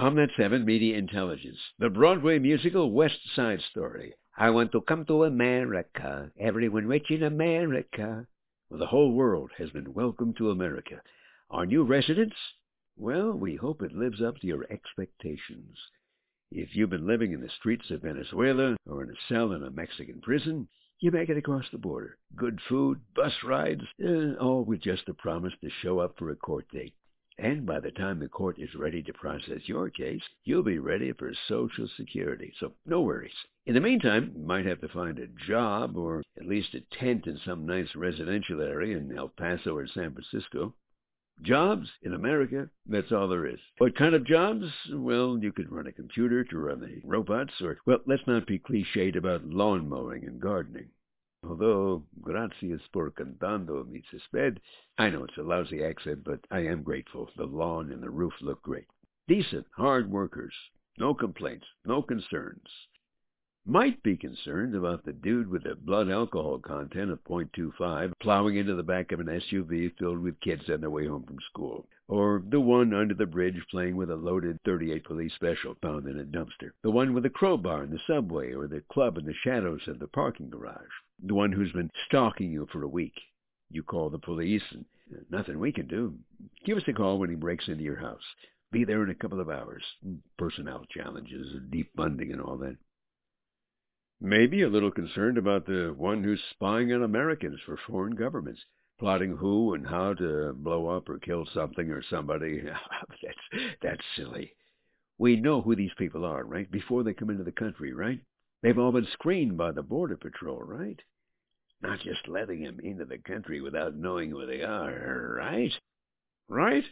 OmNet 7 Media Intelligence. The Broadway musical West Side Story. I want to come to America. Everyone rich in America. Well, the whole world has been welcomed to America. Our new residents? Well, we hope it lives up to your expectations. If you've been living in the streets of Venezuela or in a cell in a Mexican prison, you make it across the border. Good food, bus rides, eh, all with just a promise to show up for a court date. And by the time the court is ready to process your case, you'll be ready for Social Security. So no worries. In the meantime, you might have to find a job or at least a tent in some nice residential area in El Paso or San Francisco. Jobs in America, that's all there is. What kind of jobs? Well, you could run a computer to run the robots, or, well, let's not be cliched about lawn mowing and gardening. Although, gracias por cantando, mi césped. I know it's a lousy accent, but I am grateful. The lawn and the roof look great. Decent, hard workers. No complaints, no concerns. Might be concerned about the dude with the blood alcohol content of .25 plowing into the back of an SUV filled with kids on their way home from school. Or the one under the bridge playing with a loaded 38 police special found in a dumpster. The one with a crowbar in the subway or the club in the shadows of the parking garage the one who's been stalking you for a week. You call the police, and nothing we can do. Give us a call when he breaks into your house. Be there in a couple of hours. Personnel challenges, defunding, and all that. Maybe a little concerned about the one who's spying on Americans for foreign governments, plotting who and how to blow up or kill something or somebody. that's that's silly. We know who these people are, right? Before they come into the country, right? They've all been screened by the Border Patrol, right? Not just letting them into the country without knowing who they are, right? Right?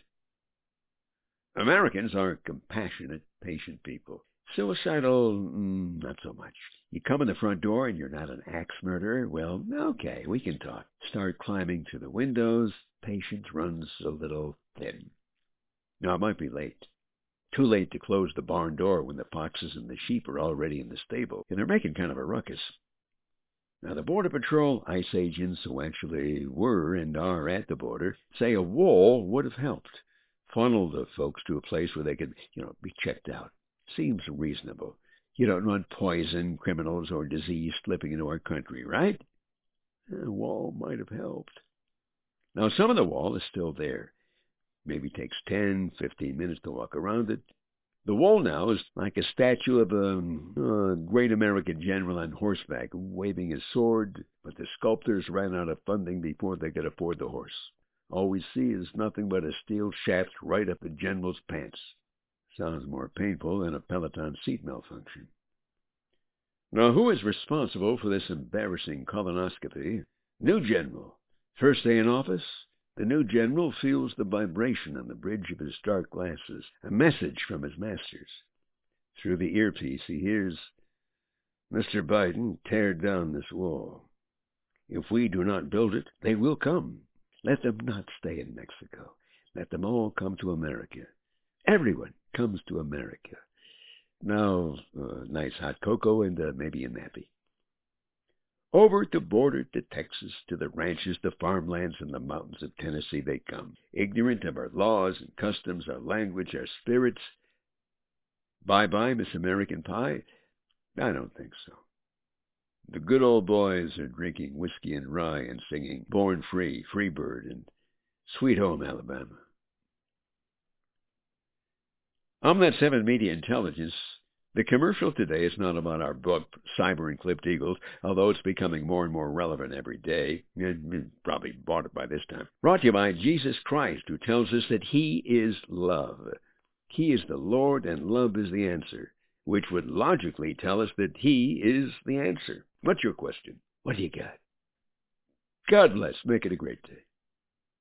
Americans are compassionate, patient people. Suicidal, mm, not so much. You come in the front door and you're not an axe murderer, well, okay, we can talk. Start climbing to the windows, patience runs a little thin. Now, it might be late. Too late to close the barn door when the foxes and the sheep are already in the stable, and they're making kind of a ruckus. Now, the Border Patrol ICE agents who actually were and are at the border say a wall would have helped. Funnel the folks to a place where they could, you know, be checked out. Seems reasonable. You don't want poison, criminals, or disease slipping into our country, right? A wall might have helped. Now, some of the wall is still there. Maybe takes ten, fifteen minutes to walk around it. The wall now is like a statue of a, a, great American general on horseback waving his sword, but the sculptors ran out of funding before they could afford the horse. All we see is nothing but a steel shaft right up the general's pants. Sounds more painful than a Peloton seat malfunction. Now, who is responsible for this embarrassing colonoscopy? New general. First day in office? The new general feels the vibration on the bridge of his dark glasses, a message from his masters. Through the earpiece he hears, Mr. Biden, tear down this wall. If we do not build it, they will come. Let them not stay in Mexico. Let them all come to America. Everyone comes to America. Now, uh, nice hot cocoa and uh, maybe a nappy. Over the border to Texas, to the ranches, the farmlands, and the mountains of Tennessee they come, ignorant of our laws and customs, our language, our spirits. Bye-bye, Miss American Pie? I don't think so. The good old boys are drinking whiskey and rye and singing Born Free, Free Bird, and Sweet Home Alabama. I'm OmNet 7 Media Intelligence the commercial today is not about our book, Cyber and Clipped Eagles, although it's becoming more and more relevant every day. You probably bought it by this time. Brought to you by Jesus Christ, who tells us that He is love. He is the Lord and love is the answer, which would logically tell us that He is the answer. What's your question? What do you got? God bless. Make it a great day.